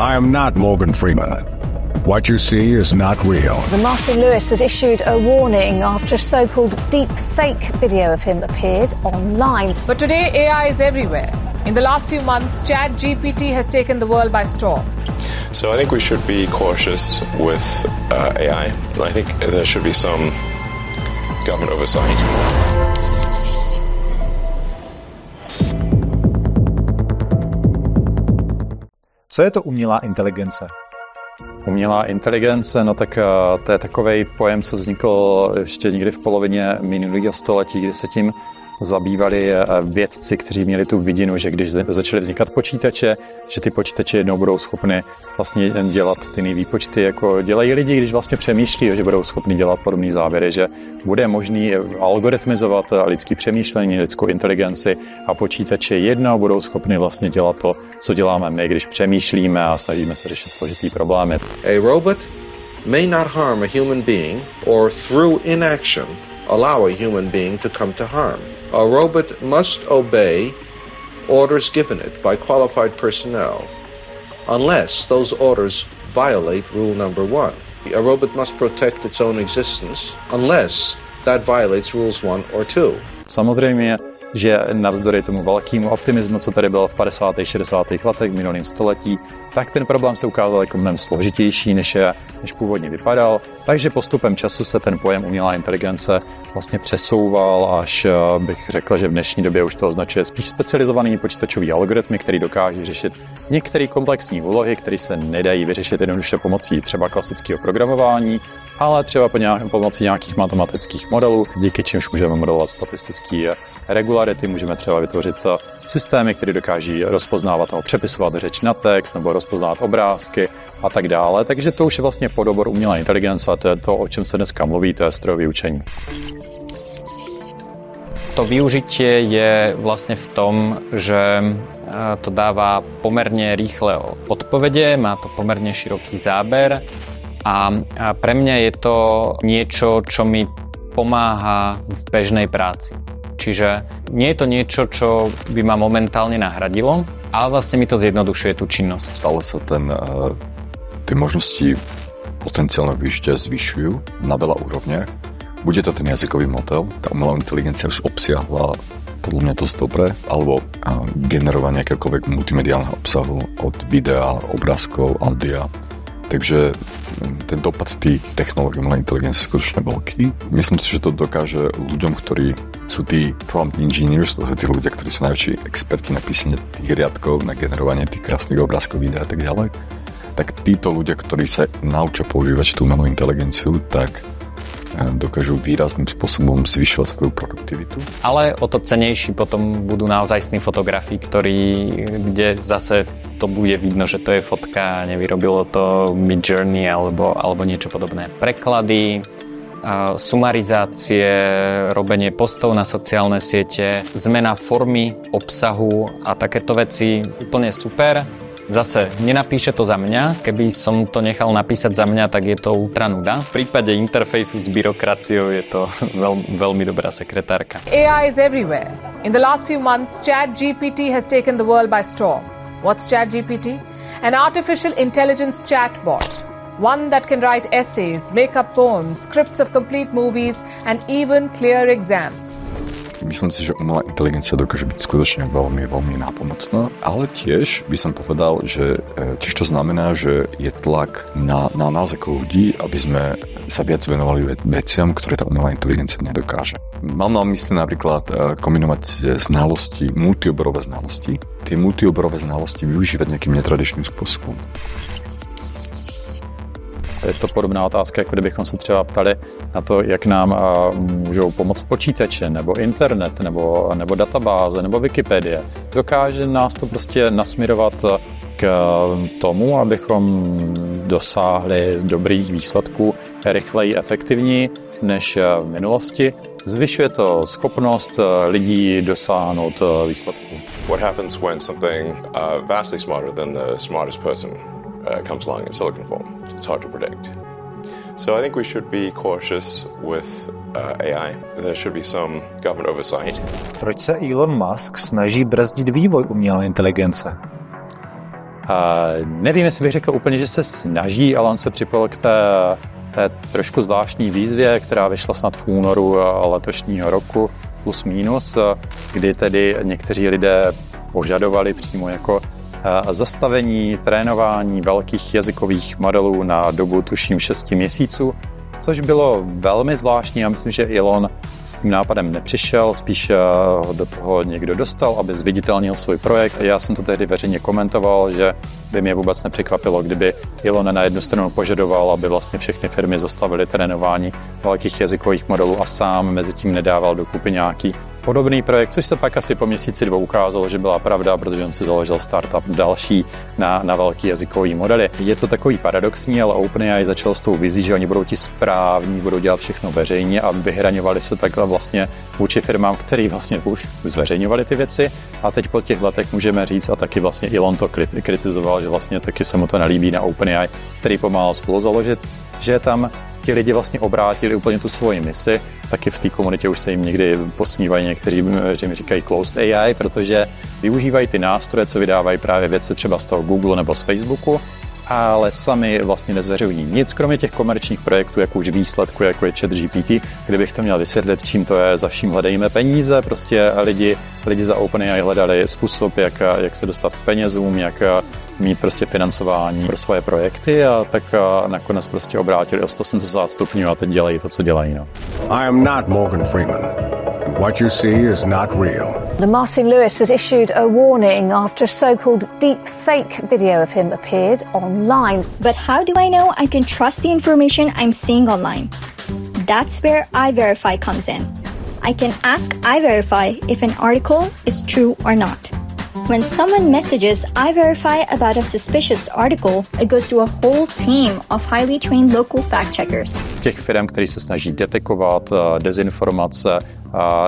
I am not Morgan Freeman. What you see is not real. The Martin Lewis has issued a warning after a so called deep fake video of him appeared online. But today, AI is everywhere. In the last few months, ChatGPT has taken the world by storm. So I think we should be cautious with uh, AI. I think there should be some government oversight. Co je to umělá inteligence? Umělá inteligence, no tak eh, to je takový pojem, co vznikl ještě někdy v polovině minulého století, kdy se tím zabývali eh, vědci, kteří měli tu vidinu, že když začaly vznikat počítače, že ty počítače jednou budou schopny vlastně dělat stejné výpočty, jako dělají lidi, když vlastně přemýšlí, že budou schopni dělat podobné závěry, že bude možný algoritmizovat lidský přemýšlení, lidskou inteligenci a počítače jednou budou schopni vlastně dělat to, co děláme my, když přemýšlíme a snažíme se řešit složitý problémy. A robot may not harm a human being or through inaction allow a human being to come to harm. A robot must obey orders given it by qualified personnel unless those orders violate rule number one. A robot must protect its own existence unless that violates rules one or two. Samozřejmě že navzdory tomu velkému optimismu, co tady bylo v 50. 60. letech v minulém století, tak ten problém se ukázal jako mnohem složitější, než, je, než původně vypadal. Takže postupem času se ten pojem umělá inteligence vlastně přesouval, až eh, bych řekl, že v dnešní době už to označuje spíš specializovaný počítačový algoritmy, který dokáže řešit některé komplexní úlohy, které se nedají vyřešit jednoduše pomocí třeba klasického programování, ale třeba po nějak, pomocí nějakých matematických modelů, díky čímž můžeme modelovat statistické regularity, můžeme třeba vytvořit eh, systémy, které dokáží rozpoznávat nebo přepisovat řeč na text nebo rozpoznávat obrázky a tak dále. Takže to už je vlastně podobor umělé inteligence a to je to, o čem se dneska mluví, to je strojové učení. To využitie je vlastne v tom, že eh, to dáva pomerne rýchle odpovede, má to pomerne široký záber a pre mňa je to niečo, čo mi pomáha v bežnej práci. Čiže nie je to niečo, čo by ma momentálne nahradilo, ale vlastne mi to zjednodušuje tú činnosť. Stále sa ten, uh, tie možnosti potenciálne využitia zvyšujú na veľa úrovniach. Bude to ten jazykový model, tá umelá inteligencia už obsiahla podľa mňa dosť dobre, alebo generovanie akéhokoľvek multimediálneho obsahu od videa, obrázkov, audia, Takže ten dopad tých technológií umelej inteligencie je skutočne veľký. Myslím si, že to dokáže ľuďom, ktorí sú tí prompt engineers, to sú tí ľudia, ktorí sú najväčší experti na písanie tých riadkov, na generovanie tých krásnych obrázkov, videí a tak ďalej, tak títo ľudia, ktorí sa naučia používať tú umelú inteligenciu, tak dokážu výrazným spôsobom zvyšovať svoju produktivitu. Ale o to cenejší potom budú naozaj sní fotografii, ktorí, kde zase to bude vidno, že to je fotka, nevyrobilo to Mid Journey alebo, alebo niečo podobné. Preklady, sumarizácie, robenie postov na sociálne siete, zmena formy obsahu a takéto veci úplne super Zase, nenapíše to za mňa. Keby som to nechal napísať za mňa, tak je to ultra nuda. V prípade interfejsu s byrokraciou je to veľ, veľmi dobrá sekretárka. AI is everywhere. In the last few months, ChatGPT has taken the world by storm. What's ChatGPT? An artificial intelligence chatbot. One that can write essays, make up poems, scripts of complete movies, and even clear exams. Myslím si, že umelá inteligencia dokáže byť skutočne veľmi, veľmi nápomocná, ale tiež by som povedal, že tiež to znamená, že je tlak na, na nás ako ľudí, aby sme sa viac venovali veciam, ktoré tá umelá inteligencia nedokáže. Mám na mysli napríklad kombinovať znalosti, multioborové znalosti, tie multioborové znalosti využívať nejakým netradičným spôsobom. Je to podobná otázka, jako kdybychom se třeba ptali na to, jak nám můžou pomoct počítače, nebo internet, nebo, nebo databáze, nebo Wikipedie. Dokáže nás to prostě nasměrovat k tomu, abychom dosáhli dobrých výsledků rychleji, efektivněji než v minulosti. Zvyšuje to schopnost lidí dosáhnout výsledků. What happens when something uh, vastly smarter than the smartest person uh, comes along in silicon form? it's hard to predict. So I think we should be cautious with uh, AI. There should be some government oversight. Proč se Elon Musk snaží brzdit vývoj umělé inteligence? nevím, jestli bych řekl úplně, že se snaží, ale on se připojil k té, té trošku zvláštní výzvě, která vyšla snad v únoru letošního roku, plus minus, kdy tedy někteří lidé požadovali přímo jako zastavení trénování velkých jazykových modelů na dobu tuším 6 měsíců což bylo velmi zvláštní. Já myslím, že Elon s tím nápadem nepřišel, spíš ho do toho někdo dostal, aby zviditelnil svůj projekt. Já jsem to tehdy veřejně komentoval, že by mě vůbec nepřekvapilo, kdyby Elon na jednu stranu požadoval, aby vlastně všechny firmy zastavily trénování velkých jazykových modelů a sám mezi tím nedával dokupy nějaký podobný projekt, což se pak asi po měsíci dvou ukázalo, že byla pravda, protože on si založil startup další na, na velký jazykový modely. Je to takový paradoxní, ale OpenAI začal s tou vizí, že oni budou ti správní, budou dělat všechno veřejně a vyhraňovali se takhle vlastně vůči firmám, který vlastně už zveřejňovali ty věci a teď po těch letech můžeme říct a taky vlastně Elon to kritizoval, že vlastně taky se mu to nelíbí na OpenAI, který pomáhal spolu založit, že tam ti lidi vlastně obrátili úplně tu svoji misi. Taky v té komunitě už se jim někdy posmívají někteří, že mi říkají closed AI, protože využívají ty nástroje, co vydávají právě věci třeba z toho Google nebo z Facebooku, ale sami vlastně nezveřejňují nic, kromě těch komerčních projektů, jako už výsledku, jako je chat GPT, kdybych to měl vysvětlit, čím to je, za vším hledejme peníze, prostě lidi, lidi za OpenAI hledali způsob, jak, jak se dostat k penězům, jak mít prostě financování pro svoje projekty a tak nakonec prostě obrátili o 180 stupňů a teď dělají to, co dělají. No. I am not Morgan Freeman. And what you see is not real. The Martin Lewis has issued a warning after a so-called deep fake video of him appeared online. But how do I know I can trust the information I'm seeing online? That's where iVerify comes in. I can ask iVerify if an article is true or not. When someone messages iVerify about a suspicious article, it goes to a whole team of highly trained local fact checkers. Těch firm, který se snaží detekovat eh, dezinformace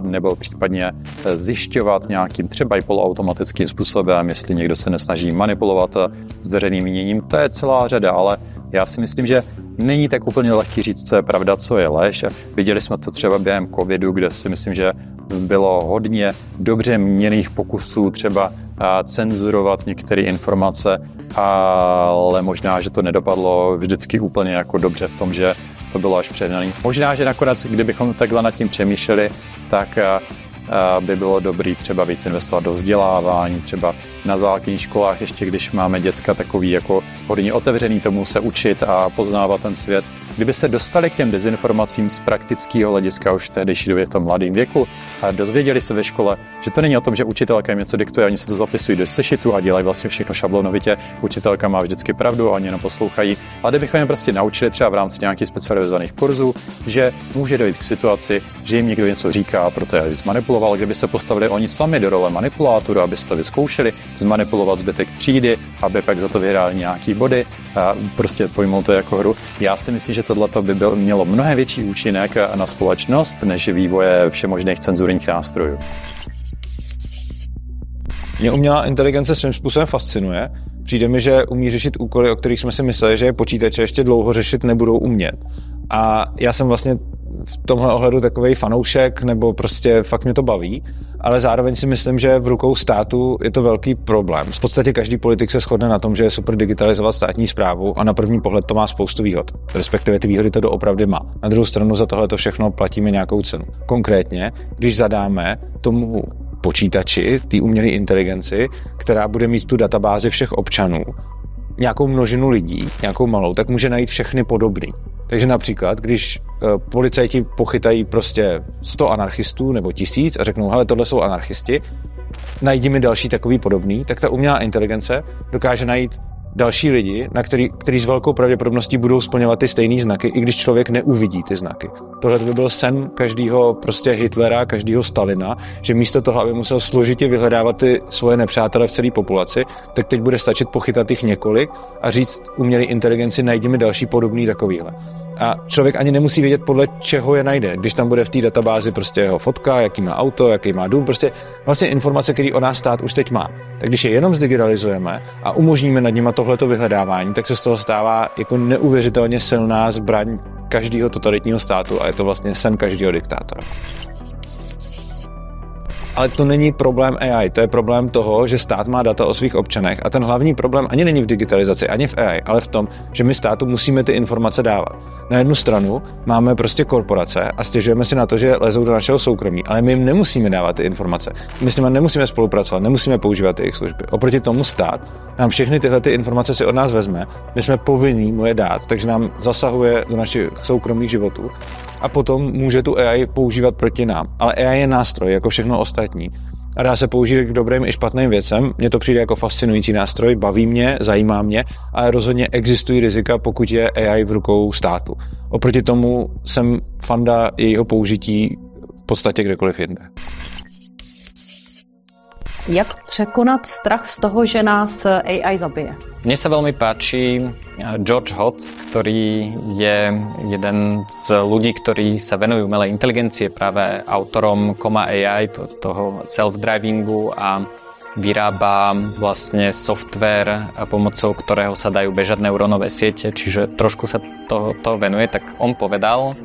nebo případně eh, zjišťovat nějakým třeba i poloautomatickým způsobem, jestli někdo se nesnaží manipulovat eh, s veřejným míněním, to je celá řada, ale já si myslím, že není tak úplně lehký říct, co je pravda, co je lež. Viděli jsme to třeba během covidu, kde si myslím, že bylo hodně dobře měných pokusů třeba cenzurovat některé informace, ale možná, že to nedopadlo vždycky úplně jako dobře v tom, že to bylo až přehnané. Možná, že nakonec, kdybychom takhle nad tím přemýšleli, tak by bylo dobré třeba víc investovat do vzdělávání, třeba na základních školách, ještě když máme děcka takový jako hodně otevřený tomu se učit a poznávat ten svět, Kdyby se dostali k těm dezinformacím z praktického hlediska už v tehdejší době v tom mladém věku a dozvěděli se ve škole, že to není o tom, že učitelka jim něco diktuje, oni se to zapisují do sešitu a dělají vlastně všechno šablonovitě. Učitelka má vždycky pravdu a oni jenom poslouchají. A kdybychom je prostě naučili třeba v rámci nějakých specializovaných kurzů, že může dojít k situaci, že jim někdo něco říká a proto je zmanipuloval, kdyby se postavili oni sami do role manipulátoru, aby to vyzkoušeli, zmanipulovat zbytek třídy, aby pak za to vyhráli nějaký body a prostě pojmou to jako hru. Já si myslím, že tohle by byl, mělo mnohem větší účinek na společnost, než vývoje všemožných cenzurních nástrojů. Mě umělá inteligence svým způsobem fascinuje. Přijde mi, že umí řešit úkoly, o kterých jsme si mysleli, že je počítače ještě dlouho řešit nebudou umět. A já jsem vlastně v tomhle ohledu takový fanoušek, nebo prostě fakt mě to baví, ale zároveň si myslím, že v rukou státu je to velký problém. V podstatě každý politik se shodne na tom, že je super digitalizovat státní zprávu a na první pohled to má spoustu výhod. Respektive ty výhody to doopravdy má. Na druhou stranu za tohle to všechno platíme nějakou cenu. Konkrétně, když zadáme tomu počítači, té umělé inteligenci, která bude mít tu databázi všech občanů, nějakou množinu lidí, nějakou malou, tak může najít všechny podobný. Takže například, když uh, policajti pochytají prostě 100 anarchistů nebo tisíc a řeknou, hele, tohle jsou anarchisti, najdi mi další takový podobný, tak ta umělá inteligence dokáže najít další lidi, na který, který s velkou pravděpodobností budou splňovat ty stejné znaky, i když člověk neuvidí ty znaky. Tohle by byl sen každého prostě Hitlera, každého Stalina, že místo toho, aby musel složitě vyhledávat ty svoje nepřátele v celé populaci, tak teď bude stačit pochytat jich několik a říct umělé inteligenci, najdi mi další podobný takovýhle a člověk ani nemusí vědět, podle čeho je najde. Když tam bude v té databázi prostě jeho fotka, jaký má auto, jaký má dům, prostě vlastně informace, které o nás stát už teď má. Tak když je jenom zdigitalizujeme a umožníme nad nima tohleto vyhledávání, tak se z toho stává jako neuvěřitelně silná zbraň každého totalitního státu a je to vlastně sen každého diktátora. Ale to není problém AI, to je problém toho, že stát má data o svých občanech a ten hlavní problém ani není v digitalizaci, ani v AI, ale v tom, že my státu musíme ty informace dávat. Na jednu stranu máme prostě korporace a stěžujeme si na to, že lezou do našeho soukromí, ale my jim nemusíme dávat ty informace. My s nimi nemusíme spolupracovat, nemusíme používat jejich služby. Oproti tomu stát nám všechny tyhle ty informace si od nás vezme, my jsme povinní mu je dát, takže nám zasahuje do našich soukromých životů a potom může tu AI používat proti nám. Ale AI je nástroj, jako všechno ostatní. A dá se použít k dobrým i špatným věcem. Mně to přijde jako fascinující nástroj, baví mě, zajímá mě, ale rozhodně existují rizika, pokud je AI v rukou státu. Oproti tomu jsem fanda jejího použití v podstatě kdekoliv jinde. Jak překonat strach z toho, že nás AI zabije? Mne sa veľmi páči George Hotz, ktorý je jeden z ľudí, ktorí sa venujú umelej inteligencie, práve autorom Koma AI, to, toho self-drivingu a vyrába vlastne software, pomocou ktorého sa dajú bežať neurónové siete, čiže trošku sa to, to venuje, tak on povedal,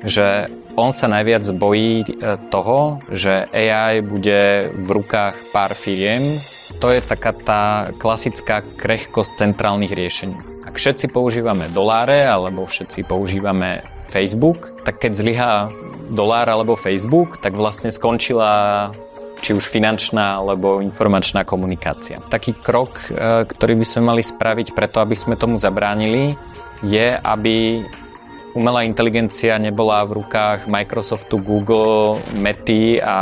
že on sa najviac bojí toho, že AI bude v rukách pár firiem, to je taká tá klasická krehkosť centrálnych riešení. Ak všetci používame doláre alebo všetci používame Facebook, tak keď zlyhá dolár alebo Facebook, tak vlastne skončila či už finančná alebo informačná komunikácia. Taký krok, e, ktorý by sme mali spraviť preto, aby sme tomu zabránili, je, aby umelá inteligencia nebola v rukách Microsoftu, Google, Mety a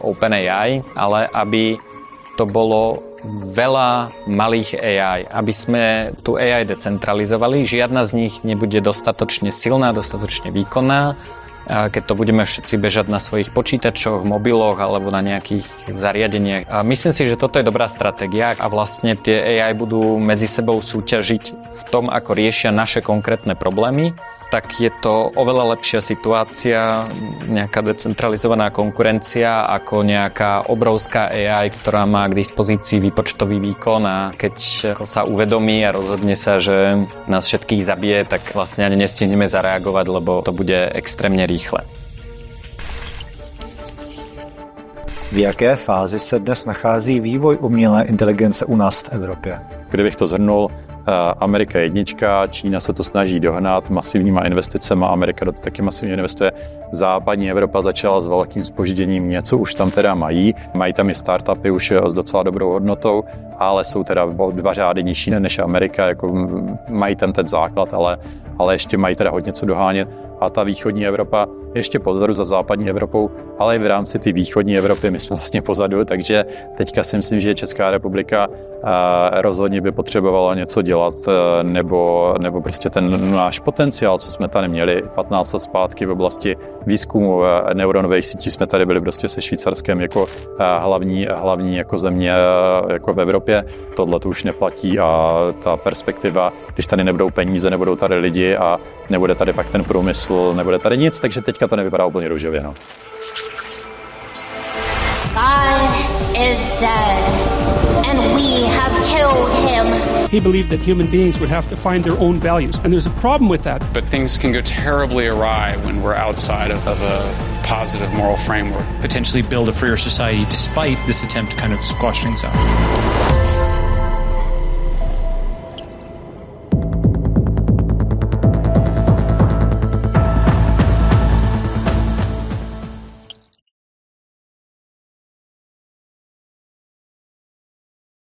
OpenAI, ale aby to bolo veľa malých AI, aby sme tu AI decentralizovali. Žiadna z nich nebude dostatočne silná, dostatočne výkonná, keď to budeme všetci bežať na svojich počítačoch, mobiloch alebo na nejakých zariadeniach. A myslím si, že toto je dobrá stratégia a vlastne tie AI budú medzi sebou súťažiť v tom, ako riešia naše konkrétne problémy tak je to oveľa lepšia situácia, nejaká decentralizovaná konkurencia ako nejaká obrovská AI, ktorá má k dispozícii výpočtový výkon a keď sa uvedomí a rozhodne sa, že nás všetkých zabije, tak vlastne ani nestihneme zareagovať, lebo to bude extrémne rýchle. V jaké fázi se dnes nachází vývoj umělé inteligence u nás v Evropě? Kdybych to zhrnul, Amerika je jednička, Čína se to snaží dohnat masivníma investicemi, Amerika do to taky masivně investuje. Západní Evropa začala s velkým spožděním, něco už tam teda mají. Mají tam i startupy už s docela dobrou hodnotou, ale jsou teda dva řády nižší než Amerika, jako mají ten ten základ, ale, ale ještě mají teda hodně co dohánět. A ta východní Evropa ještě pozadu za západní Evropou, ale i v rámci ty východní Evropy my jsme vlastně pozadu, takže teďka si myslím, že Česká republika rozhodně by potřebovala něco dělat, nebo, nebo prostě ten náš potenciál, co jsme tady měli 15 let zpátky v oblasti výzkumu neuronových sítí, jsme tady byli prostě se Švýcarskem jako hlavní, hlavní jako země jako v Evropě. Tohle to už neplatí a ta perspektiva, když tady nebudou peníze, nebudou tady lidi a nebude tady pak ten průmysl, nebude tady nic, takže teďka to nevypadá úplně růžově. No. God is dead, and we have killed him. He believed that human beings would have to find their own values, and there's a problem with that. But things can go terribly awry when we're outside of, of a positive moral framework. Potentially build a freer society despite this attempt to kind of squash things out.